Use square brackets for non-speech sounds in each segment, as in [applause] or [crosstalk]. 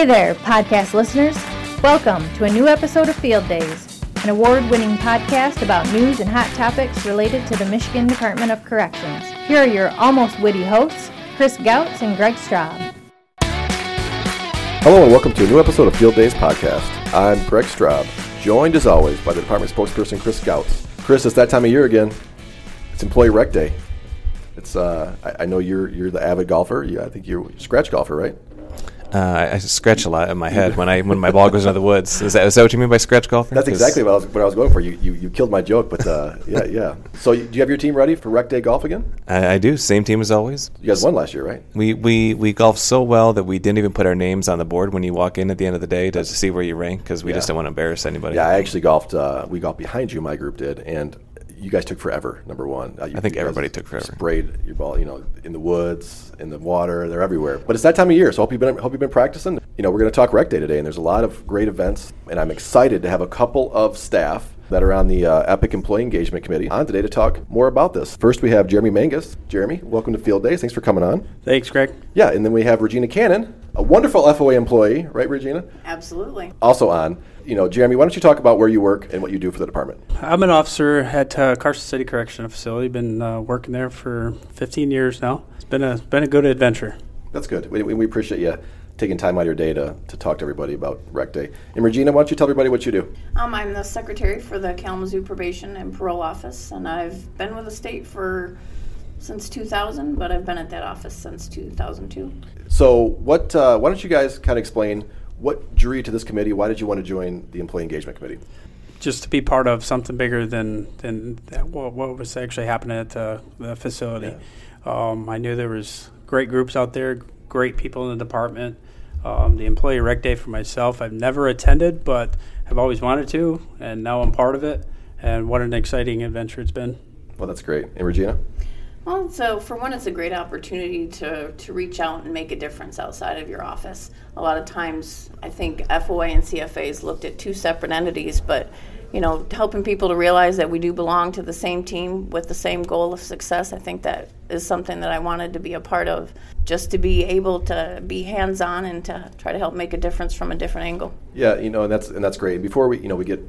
Hey there, podcast listeners. Welcome to a new episode of Field Days, an award winning podcast about news and hot topics related to the Michigan Department of Corrections. Here are your almost witty hosts, Chris Gautz and Greg Straub. Hello and welcome to a new episode of Field Days podcast. I'm Greg Straub, joined as always by the department spokesperson Chris Gautz. Chris, it's that time of year again. It's Employee Rec Day. It's uh, I, I know you're you're the avid golfer. You, I think you're a scratch golfer, right? Uh, I, I scratch a lot in my head when I when my ball goes into the woods. Is that, is that what you mean by scratch golfer? That's exactly what I was what I was going for. You you, you killed my joke, but uh, [laughs] yeah yeah. So you, do you have your team ready for Rec Day golf again? I, I do. Same team as always. You guys won last year, right? We we we golfed so well that we didn't even put our names on the board when you walk in at the end of the day to see where you rank because we Yeah. just don't want to embarrass anybody. Yeah, I actually golfed. Uh, we golfed behind you. My group did, and you guys took forever. Number one, uh, you, I think you everybody took forever. Sprayed your ball, you know, in the woods, in the water. They're everywhere. But it's that time of year, so hope you've been hope you've been practicing. You know, we're going to talk Rec Day today, and there's a lot of great events, and I'm excited to have a couple of staff that are on the uh, Epic Employee Engagement Committee on today to talk more about this. First, we have Jeremy Mangus. Jeremy, welcome to Field Days. Thanks for coming on. Thanks, Greg. Yeah, and then we have Regina Cannon, a wonderful FOA employee, right, Regina? Absolutely. also on. You know, Jeremy, why don't you talk about where you work and what you do for the department? I'm an officer at uh, Carson City Correctional Facility. Been uh, working there for 15 years now. It's been a been a good adventure. That's good. We, we appreciate you taking time out of your day to, to talk to everybody about Rec Day. And Regina, why don't you tell everybody what you do? Um, I'm the secretary for the Kalamazoo Probation and Parole Office, and I've been with the state for since 2000, but I've been at that office since 2002. So, what? Uh, why don't you guys kind of explain what drew you to this committee? Why did you want to join the Employee Engagement Committee? Just to be part of something bigger than than that, what, what was actually happening at the, the facility. Um, I knew there was great groups out there, great people in the department. Um, the employee rec day for myself, I've never attended, but have always wanted to, and now I'm part of it. And what an exciting adventure it's been. Well, that's great. And Regina? Well, so for one, it's a great opportunity to, to reach out and make a difference outside of your office. A lot of times, I think FOA and CFAs looked at two separate entities, but you know, helping people to realize that we do belong to the same team with the same goal of success. I think that is something that I wanted to be a part of, just to be able to be hands-on and to try to help make a difference from a different angle. Yeah, you know, and that's and that's great. Before we, you know, we get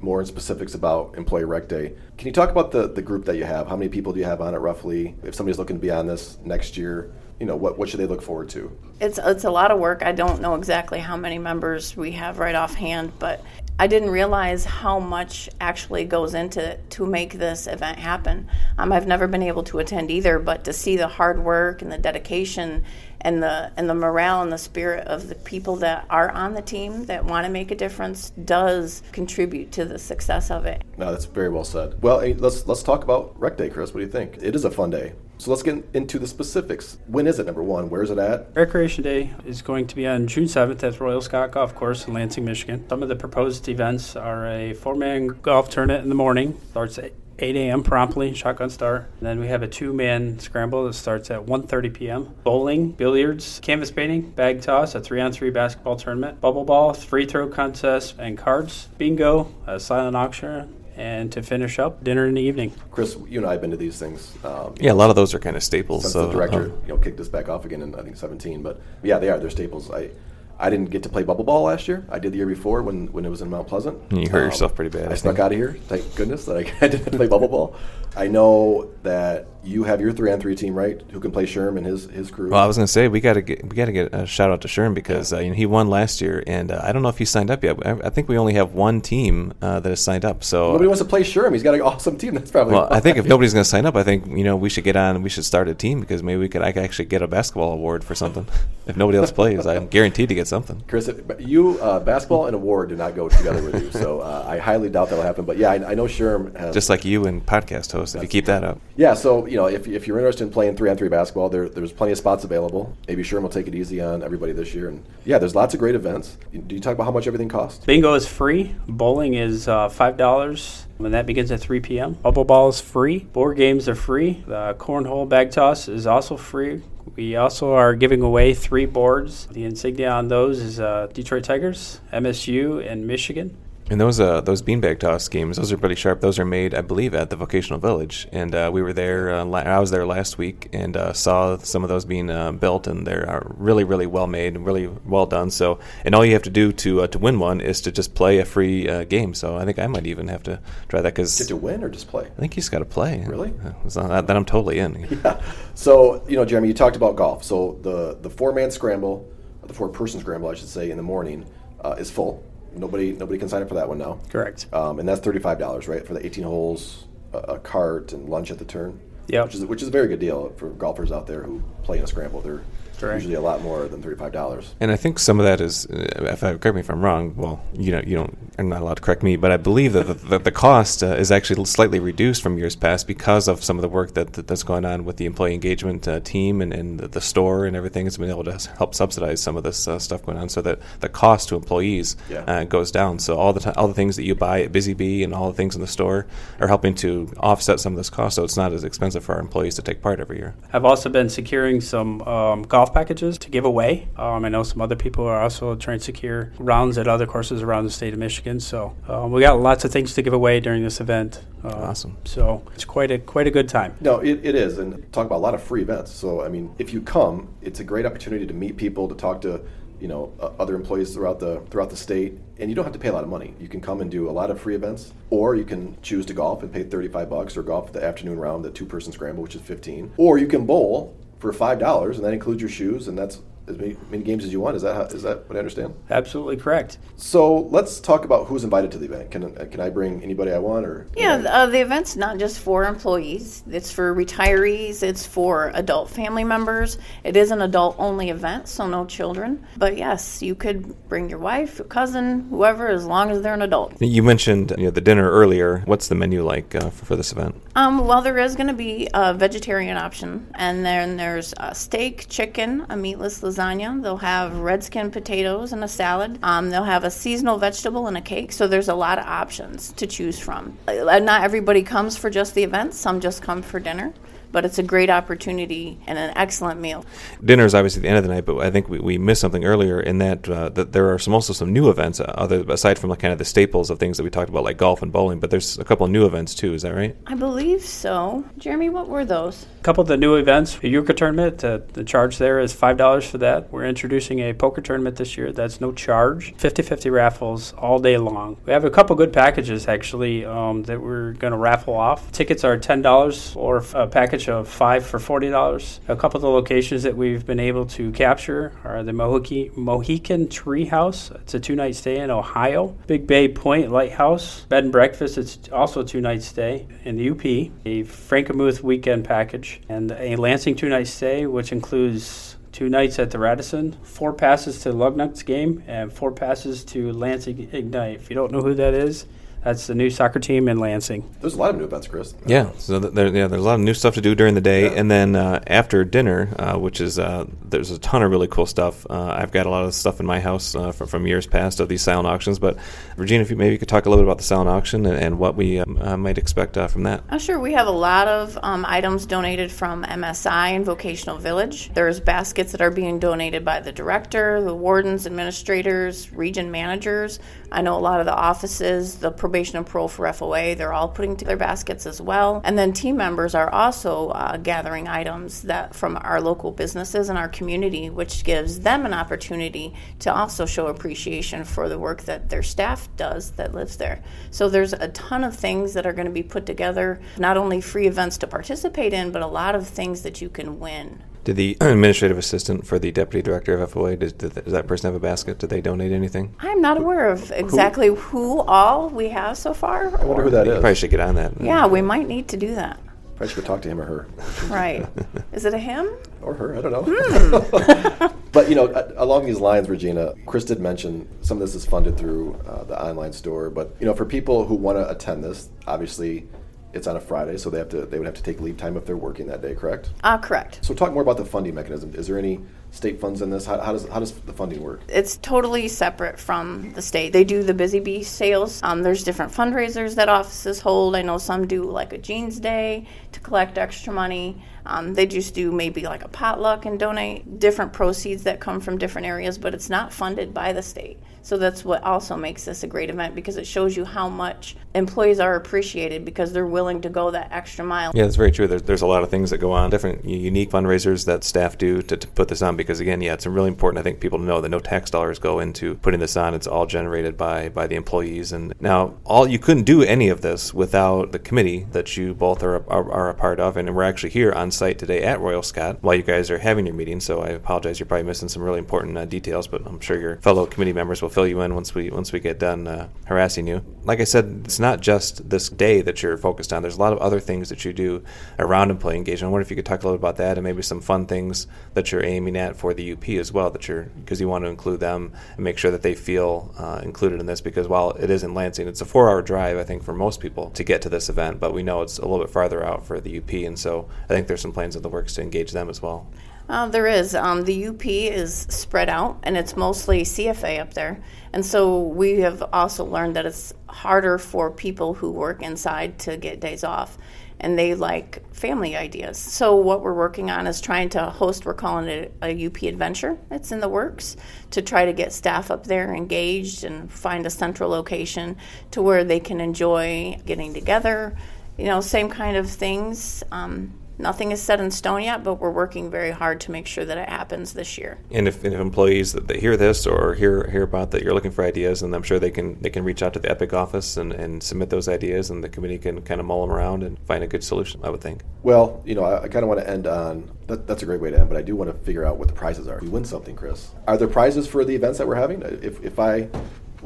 more in specifics about Employee Rec Day, can you talk about the the group that you have? How many people do you have on it roughly? If somebody's looking to be on this next year, you know, what what should they look forward to? It's it's a lot of work. I don't know exactly how many members we have right offhand, but I didn't realize how much actually goes into to make this event happen. Um, I've never been able to attend either, but to see the hard work and the dedication and the and the morale and the spirit of the people that are on the team that want to make a difference does contribute to the success of it. No, that's very well said. Well, let's let's talk about Rec Day, Chris. What do you think? It is a fun day. So let's get into the specifics. When is it? Number one, where is it at? Recreation Day is going to be on June 7th at Royal Scot Golf Course in Lansing, Michigan. Some of the proposed events are a four-man golf tournament in the morning, starts at 8 a.m. promptly, shotgun start. And then we have a two-man scramble that starts at 1:30 p.m. Bowling, billiards, canvas painting, bag toss, a three-on-three basketball tournament, bubble ball, free throw contest, and cards, bingo, a silent auction, and to finish up, dinner in the evening. Chris, you and I have been to these things. Um, Yeah, a lot of those are kind of staples. since so, the director, uh, you know, kicked us back off again in I think 17. But yeah, they are. They're staples. I I didn't get to play bubble ball last year. I did the year before when, when it was in Mount Pleasant. Um, You hurt yourself pretty bad, I, I snuck out of here. Thank goodness that I, [laughs] I didn't play bubble ball. I know that you have your three on three team, right? Who can play Sherm and his his crew. Well, I was going to say we got to get we got to get a shout out to Sherm because uh, you know, he won last year, and uh, I don't know if he signed up yet. I, I think we only have one team uh, that has signed up. So Nobody wants to play Sherm. He's got an awesome team. That's probably. Well, I think if nobody's going to sign up, I think you know we should get on. We should start a team because maybe we could. I could actually get a basketball award for something. [laughs] if nobody else plays, I'm guaranteed to get something. Chris, you uh, basketball and award do not go together with you, so uh, I highly doubt that'll happen. But yeah, I, I know Sherm has Just like you and podcast host, if you keep that up. Yeah, so you know, if, if you're interested in playing three on three basketball, there, there's plenty of spots available. Maybe Sherm will take it easy on everybody this year, and yeah, there's lots of great events. Do you talk about how much everything costs? Bingo is free. Bowling is uh, five dollars, and that begins at 3 p.m. Bubble ball is free. Board games are free. The cornhole bag toss is also free. We also are giving away three boards. The insignia on those is uh, Detroit Tigers, MSU, and Michigan. And those uh, those beanbag toss games, those are pretty sharp. Those are made, I believe, at the vocational village, and uh, we were there. Uh, la- I was there last week and uh, saw some of those being uh, built, and they're uh, really, really well made and really well done. So, and all you have to do to uh, to win one is to just play a free uh, game. So, I think I might even have to try that because to win or just play? I think you just got to play. Really? That, that I'm totally in. [laughs] Yeah. So, you know, Jeremy, you talked about golf. So the the four man scramble, the four person scramble, I should say, in the morning, uh, is full. Nobody nobody can sign up for that one now. Correct. Um, and that's thirty five dollars, right, for the eighteen holes, a, a cart, and lunch at the turn. Yep. Which is which is a very good deal for golfers out there who play in a scramble. They're Correct. usually a lot more than thirty five dollars. And I think some of that is, uh, if I correct me if I'm wrong. Well, you know, you don't, are not allowed to correct me, but I believe that the, that the cost uh, is actually slightly reduced from years past because of some of the work that, that that's going on with the employee engagement uh, team and, and the, the store and everything has been able to help subsidize some of this uh, stuff going on, so that the cost to employees Yeah. uh, goes down. So all the ti all the things that you buy at Busy Bee and all the things in the store are helping to offset some of this cost, so it's not as expensive for our employees to take part every year. I've also been securing some um, golf packages to give away. Um, I know some other people are also trying to secure rounds at other courses around the state of Michigan. So um, we got lots of things to give away during this event. Uh, Awesome. So it's quite a quite a good time. No, it, it is, and talk about a lot of free events. So, I mean, if you come, it's a great opportunity to meet people, to talk to, you know, uh, other employees throughout the throughout the state, and you don't have to pay a lot of money. You can come and do a lot of free events, or you can choose to golf and pay thirty five bucks, or golf the afternoon round, the two person scramble, which is fifteen, or you can bowl for five dollars, and that includes your shoes, and that's as many, many games as you want. Is that how, is that what I understand? Absolutely correct. So let's talk about who's invited to the event. Can uh, can I bring anybody I want, or Yeah, uh, the event's not just for employees. It's for retirees. It's for adult family members. It is an adult-only event, so no children. But yes, you could bring your wife, your cousin, whoever, as long as they're an adult. You mentioned you know, the dinner earlier. What's the menu like uh, for, for this event? Um, well, there is going to be a vegetarian option, and then there's a steak, chicken, a meatless lasagna. They'll have red skin potatoes and a salad. Um, they'll have a seasonal vegetable and a cake. So there's a lot of options to choose from. Uh, Not everybody comes for just the event. Some just come for dinner. But it's a great opportunity and an excellent meal. dinner is obviously the end of the night, but I think we, we missed something earlier in that uh, that there are some also some new events uh, other aside from like kind of the staples of things that we talked about like golf and bowling. But there's a couple of new events too. Is that right? I believe so. Jeremy, what were those? A couple of the new events, the Euchre tournament, uh, the charge there is $5 for that. We're introducing a poker tournament this year. That's no charge. 50 50 raffles all day long. We have a couple good packages actually um, that we're going to raffle off. Tickets are $10 or a package of five for $40. A couple of the locations that we've been able to capture are the Mohican, Mohican Tree House. It's a two night stay in Ohio. Big Bay Point Lighthouse. Bed and breakfast. It's also a two night stay in the UP. A Frankenmuth weekend package and a Lansing two night stay, which includes two nights at the Radisson, four passes to the Lugnuts game, and four passes to Lansing Ignite. If you don't know who that is, that's the new soccer team in Lansing. there's a lot of new events, Chris. Yeah. So there, yeah, there's a lot of new stuff to do during the day, Yeah. and then uh, after dinner, uh, which is uh, there's a ton of really cool stuff. Uh, I've got a lot of stuff in my house uh, from, from years past of these silent auctions. But Regina, if you maybe you could talk a little bit about the silent auction and, and what we um, uh, might expect uh, from that. Oh, sure. We have a lot of um, items donated from MSI and Vocational Village. There's baskets that are being donated by the director, the wardens, administrators, region managers. I know a lot of the offices, the probation and parole for FOA, they're all putting together baskets as well. And then team members are also uh, gathering items that from our local businesses and our community, which gives them an opportunity to also show appreciation for the work that their staff does that lives there. So there's a ton of things that are going to be put together, not only free events to participate in, but a lot of things that you can win. Did the [clears throat] administrative assistant for the deputy director of FOA does, does that person have a basket? Did they donate anything? I'm not aware of exactly who all we have so far. I wonder who that You is. probably should get on that. Yeah, we might need to do that. Probably should talk to him or her. [laughs] Right. Is it a him? or her. I don't know. [laughs] but you know, along these lines, Regina, Chris did mention some of this is funded through uh, the online store. But you know, for people who want to attend this, obviously, it's on a Friday, so they have to they would have to take leave time if they're working that day. Correct. Uh, correct. So talk more about the funding mechanism. Is there any state funds in this? How, how, does how does the funding work? It's totally separate from the state. They do the Busy Bee sales. Um, there's different fundraisers that offices hold. I know some do like a jeans day to collect extra money. Um, they just do maybe like a potluck and donate different proceeds that come from different areas, but it's not funded by the state. So that's what also makes this a great event because it shows you how much employees are appreciated because they're willing to go that extra mile. Yeah, that's very true. There's, there's a lot of things that go on, different unique fundraisers that staff do to, to put this on because, again, yeah, it's really important, I think, people to know that no tax dollars go into putting this on. It's all generated by, by the employees. And now, all you couldn't do any of this without the committee that you both are, are, are a part of. And we're actually here on site today at Royal Scot while you guys are having your meeting. So I apologize. You're probably missing some really important uh, details, but I'm sure your fellow committee members will fill you in once we once we get done uh, harassing you. Like I said, it's not just this day that you're focused on. There's a lot of other things that you do around employee engagement. I wonder if you could talk a little about that and maybe some fun things that you're aiming at for the UP as well. That you're because you want to include them and make sure that they feel uh, included in this. Because while it is in Lansing, it's a four-hour drive I think for most people to get to this event, but we know it's a little bit farther out for the UP, and so I think there's some plans in the works to engage them as well. Uh, there is. Um, the UP is spread out, and it's mostly CFA up there. And so we have also learned that it's harder for people who work inside to get days off, and they like family ideas. So what we're working on is trying to host. We're calling it a UP adventure. It's in the works to try to get staff up there engaged and find a central location to where they can enjoy getting together. You know, same kind of things. Um, nothing is set in stone yet, but we're working very hard to make sure that it happens this year. And if, if employees that they hear this or hear hear about that you're looking for ideas, and I'm sure they can they can reach out to the Epic office and, and submit those ideas, and the committee can kind of mull them around and find a good solution. I would think. Well, you know, I, I kind of want to end on that, that's a great way to end, but I do want to figure out what the prizes are. If you win something, Chris. Are there prizes for the events that we're having? If, if I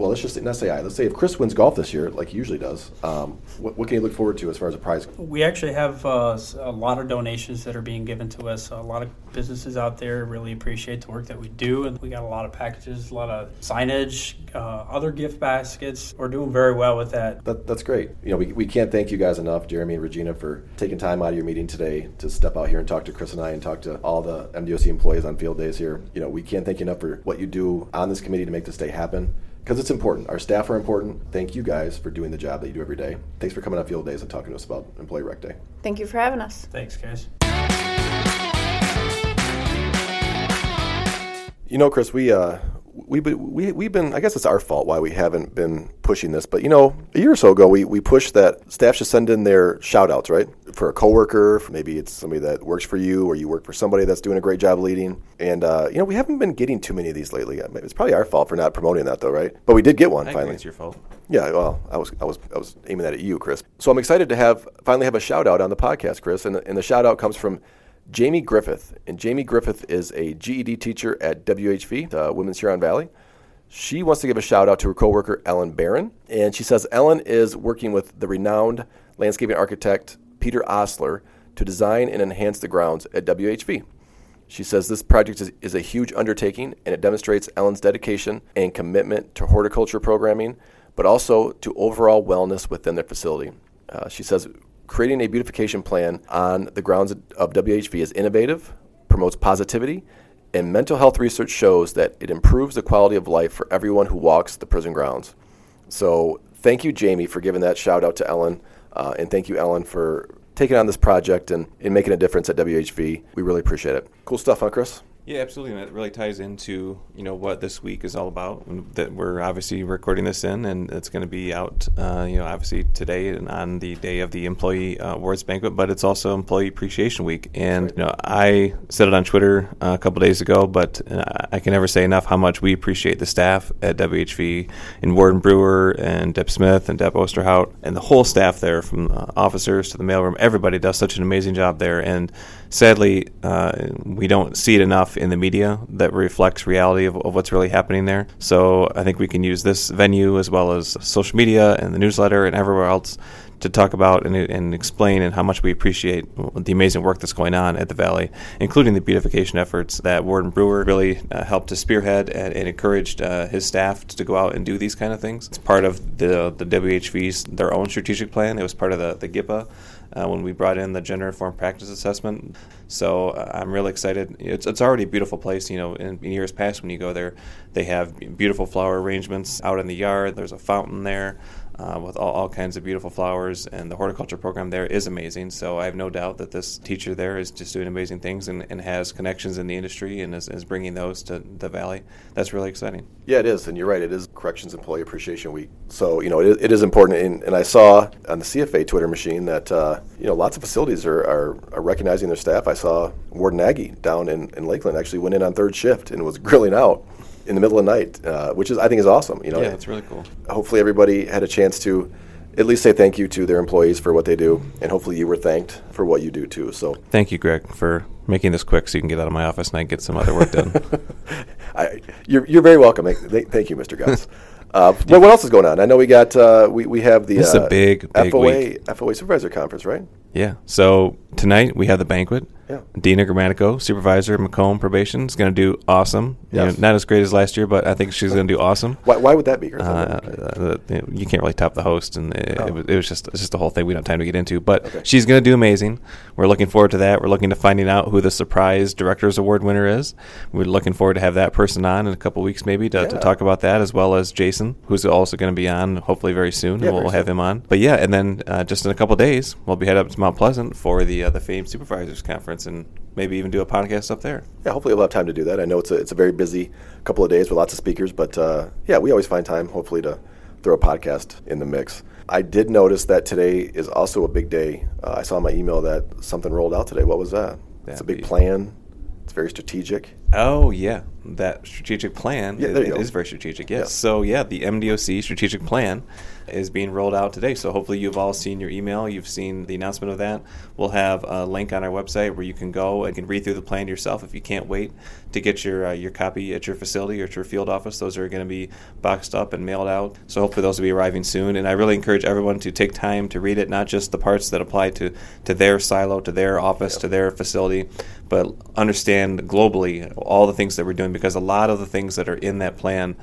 well, let's just not say I. Let's say if Chris wins golf this year, like he usually does, um, what, what, can you look forward to as far as a prize? We actually have uh, a lot of donations that are being given to us. A lot of businesses out there really appreciate the work that we do, and we got a lot of packages, a lot of signage, uh, other gift baskets. We're doing very well with that. that. That's great. You know, we, we can't thank you guys enough, Jeremy and Regina, for taking time out of your meeting today to step out here and talk to Chris and I and talk to all the MDOC employees on field days here. You know, we can't thank you enough for what you do on this committee to make this day happen because it's important. Our staff are important. Thank you guys for doing the job that you do every day. Thanks for coming on Field Days and talking to us about Employee Rec Day. Thank you for having us. Thanks, guys. You know, Chris, we uh, we we we've been. I guess it's our fault why we haven't been pushing this. But you know, a year or so ago, we, we pushed that staff should send in their shout outs, right? For a coworker, for maybe it's somebody that works for you, or you work for somebody that's doing a great job leading. And uh, you know, we haven't been getting too many of these lately. It's probably our fault for not promoting that, though, right? But we did get one I finally. It's your fault. Yeah, well, I was I was I was aiming that at you, Chris. So I'm excited to have finally have a shout out on the podcast, Chris. And, and the shout out comes from Jamie Griffith. And Jamie Griffith is a GED teacher at WHV, uh, Women's Huron Valley. She wants to give a shout out to her coworker, Ellen Barron. And she says Ellen is working with the renowned landscaping architect Peter Osler to design and enhance the grounds at WHV. She says this project is, is a huge undertaking and it demonstrates Ellen's dedication and commitment to horticulture programming, but also to overall wellness within their facility. Uh, she says creating a beautification plan on the grounds of WHV is innovative, promotes positivity, and mental health research shows that it improves the quality of life for everyone who walks the prison grounds. So, thank you, Jamie, for giving that shout out to Ellen. Uh, and thank you, Ellen, for taking on this project and, and making a difference at WHV. We really appreciate it. Cool stuff, huh, Chris? Yeah, absolutely. And it really ties into you know what this week is all about. That we're obviously recording this in, and it's going to be out uh, you know obviously today and on the day of the employee uh, awards banquet. But it's also Employee Appreciation Week, and you know I said it on Twitter uh, a couple days ago, but uh, I can never say enough how much we appreciate the staff at WHV and Warden Brewer and Deb Smith and Deb Osterhout and the whole staff there, from officers to the mailroom. Everybody does such an amazing job there, and sadly, uh, we don't see it enough in the media that reflects reality of, of, what's really happening there. So I think we can use this venue as well as social media and the newsletter and everywhere else to talk about and, and explain and how much we appreciate the amazing work that's going on at the Valley, including the beautification efforts that Warden Brewer really uh, helped to spearhead and, and encouraged uh, his staff to go out and do these kind of things. It's part of the the WHV's their own strategic plan. It was part of the the GIPA uh, when we brought in the gender informed practice assessment. So uh, I'm really excited. It's, it's already a beautiful place. You know, in, in, years past when you go there, they have beautiful flower arrangements out in the yard. There's a fountain there uh, with all, all, kinds of beautiful flowers, and the horticulture program there is amazing. So I have no doubt that this teacher there is just doing amazing things and, and has connections in the industry and is, is, bringing those to the valley. That's really exciting. Yeah, it is, and you're right. It is Corrections Employee Appreciation Week, so you know it it is important. And, and, I saw on the CFA Twitter machine that uh, you know lots of facilities are, are, are, recognizing their staff. I saw Warden Aggie down in, in Lakeland actually went in on third shift and was grilling out in the middle of the night, uh, which is I think is awesome. You know, yeah, it's really cool. Hopefully, everybody had a chance to at least say thank you to their employees for what they do, and hopefully, you were thanked for what you do too. So, thank you, Greg, for making this quick so you can get out of my office and I get some other work done. [laughs] I, you're, you're very welcome. Thank you, Mr. Gus. [laughs] Uh, what else is going on? I know we got uh, we we have the this is a uh, big, big FOA week. FOA supervisor conference, right? Yeah. So tonight we have the banquet. Yeah. Dina Grammatico, supervisor, Macomb probation, is going to do awesome. Yes. You know, not as great as last year, but I think she's going to do awesome. Why, why would that be? Uh, uh, you can't really top the host, and it, oh. it, was, it was just it's just the whole thing. We don't have time to get into, but okay. she's going to do amazing. We're looking forward to that. We're looking to finding out who the surprise directors award winner is. We're looking forward to have that person on in a couple weeks, maybe to, yeah. to talk about that, as well as Jason, who's also going to be on hopefully very soon. Yeah, we'll, we'll have him on. But yeah, and then uh, just in a couple days, we'll be headed up to Mount Pleasant for the uh, the Fame Supervisors Conference and maybe even do a podcast up there. Yeah, hopefully we'll have time to do that. I know it's a it's a very busy couple of days with lots of speakers, but uh, yeah, we always find time, hopefully, to throw a podcast in the mix. I did notice that today is also a big day. Uh, I saw in my email that something rolled out today. What was that? That'd it's a big plan. It's very strategic. Oh yeah, that strategic plan yeah, is, is, very strategic. Yes. Yeah. So yeah, the MDOC strategic plan is being rolled out today. So hopefully you've all seen your email. You've seen the announcement of that. We'll have a link on our website where you can go and can read through the plan yourself if you can't wait to get your uh, your copy at your facility or at your field office. Those are going to be boxed up and mailed out. So hopefully those will be arriving soon. And I really encourage everyone to take time to read it, not just the parts that apply to to their silo, to their office, to their facility, but understand globally all the things that we're doing because a lot of the things that are in that plan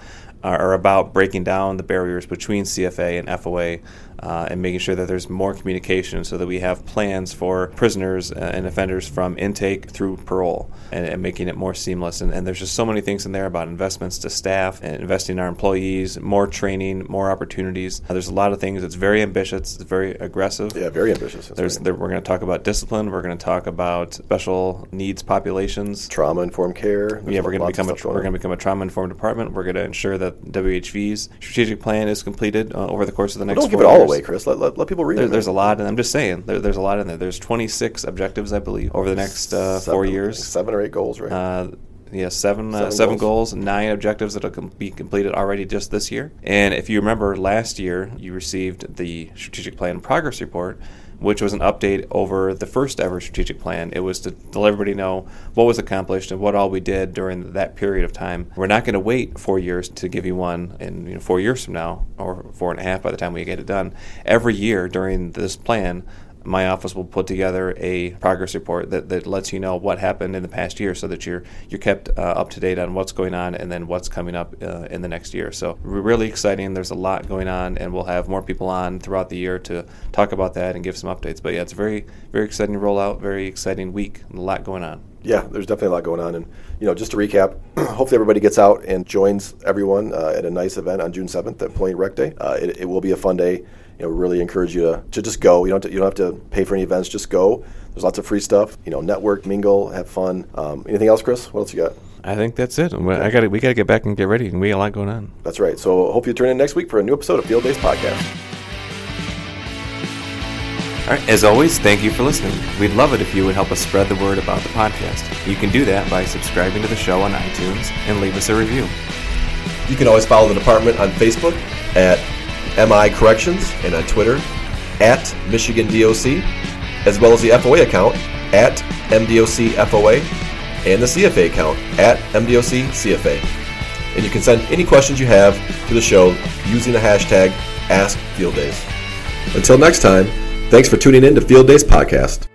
are about breaking down the barriers between CFA and FOA uh, and making sure that there's more communication so that we have plans for prisoners uh, and offenders from intake through parole and, and making it more seamless. And, and, there's just so many things in there about investments to staff and investing in our employees, more training, more opportunities. Uh, there's a lot of things. It's very ambitious. It's very aggressive. Yeah, very ambitious. There's, there, we're going to talk about discipline. We're going to talk about special needs populations, trauma informed care. There's yeah, we're going to become a we're going to become a trauma informed department. We're going to ensure that WHV's strategic plan is completed uh, over the course of the next. Well, don't give it all away, Chris. Let, let, let people read there, it. There's a lot, and I'm just saying there, there's a lot in there. There's 26 objectives, I believe, over the next uh, seven, four years. Seven or eight goals, right? Uh, yeah, seven, uh, seven, seven goals. goals. nine objectives that will com- be completed already just this year. And if you remember, last year you received the strategic plan progress report, which was an update over the first ever strategic plan. It was to let everybody know what was accomplished and what all we did during that period of time. We're not going to wait four years to give you one, in you know, four years from now, or four and a half by the time we get it done. Every year during this plan, my office will put together a progress report that, that lets you know what happened in the past year so that you're you're kept uh, up to date on what's going on and then what's coming up uh, in the next year. So really exciting. There's a lot going on and we'll have more people on throughout the year to talk about that and give some updates. But yeah, it's a very very exciting rollout, very exciting week, a lot going on. Yeah, there's definitely a lot going on, and you know, just to recap, [clears throat] hopefully everybody gets out and joins everyone uh, at a nice event on June 7th at Employee Rec Day. Uh, it, it will be a fun day you know, really encourage you to, to just go. You don't, to, you don't have to pay for any events, just go. There's lots of free stuff. You know, network, mingle, have fun. Um, anything else, Chris? What else you got? I think that's it. I got we got to get back and get ready, and we got a lot going on. That's right. So hope you turn in next week for a new episode of Field Days Podcast. All right, as always, thank you for listening. We'd love it if you would help us spread the word about the podcast. You can do that by subscribing to the show on iTunes and leave us a review. You can always follow the department on Facebook at MI Corrections and on Twitter at Michigan DOC, as well as the FOA account at MDOC FOA and the CFA account at MDOC CFA. And you can send any questions you have to the show using the hashtag AskFieldDays. Until next time, thanks for tuning in to Field Days Podcast.